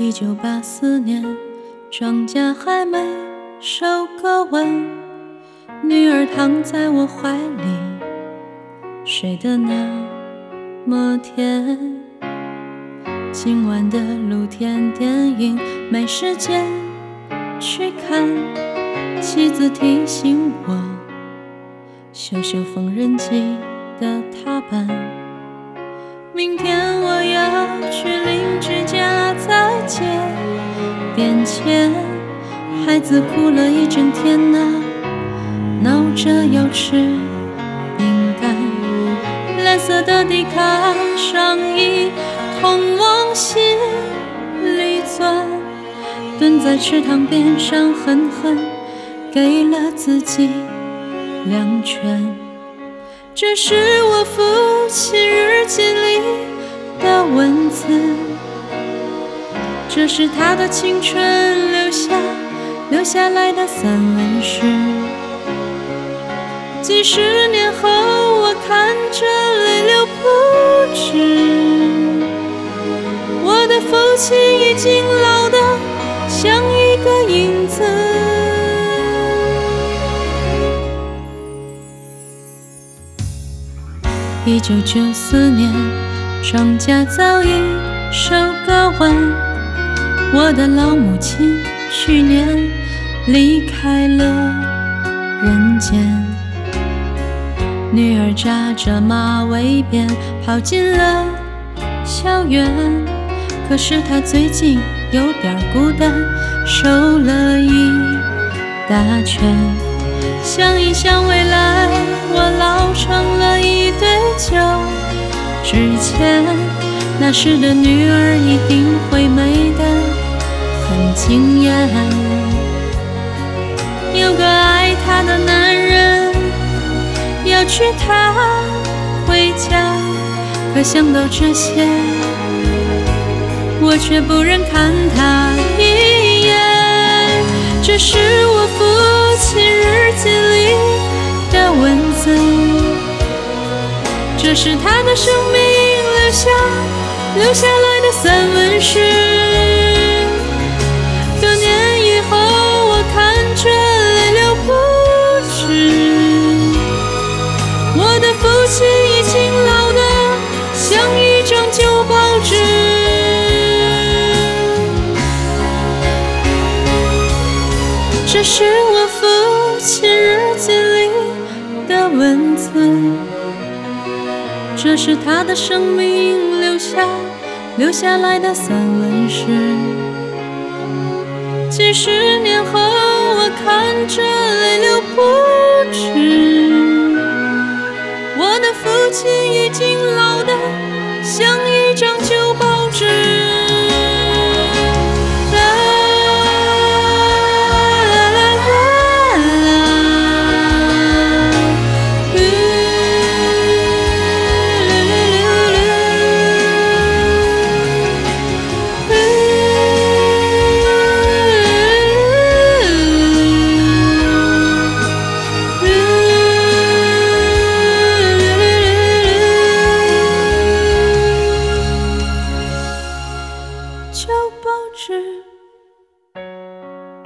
一九八四年，庄稼还没收割完，女儿躺在我怀里，睡得那么甜。今晚的露天电影没时间去看，妻子提醒我修修缝纫机的踏板。明天我要去子哭了一整天呐，闹着要吃饼干，蓝色的迪卡上衣。痛往心里钻，蹲在池塘边上，狠狠给了自己两拳。这是我父亲日记里的文字，这是他的青春下来的散文诗。几十年后，我看着泪流不止。我的父亲已经老得像一个影子。一九九四年，庄稼早已收割完，我的老母亲去年离开了人间，女儿扎着马尾辫跑进了校园。可是她最近有点孤单，瘦了一大圈。想一想未来，我老成了一堆旧纸钱。那时的女儿一定会美要娶她回家，可想到这些。我却不忍看他一眼，这是我父亲日记里的文字，这是他的生命留下留下来的散文诗。这是我父亲日记里的文字，这是他的生命留下留下来的散文诗。几十年后，我看着泪流不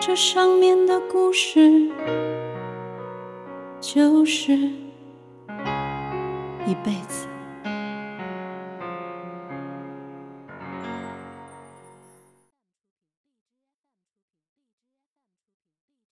这上面的故事，就是一辈子。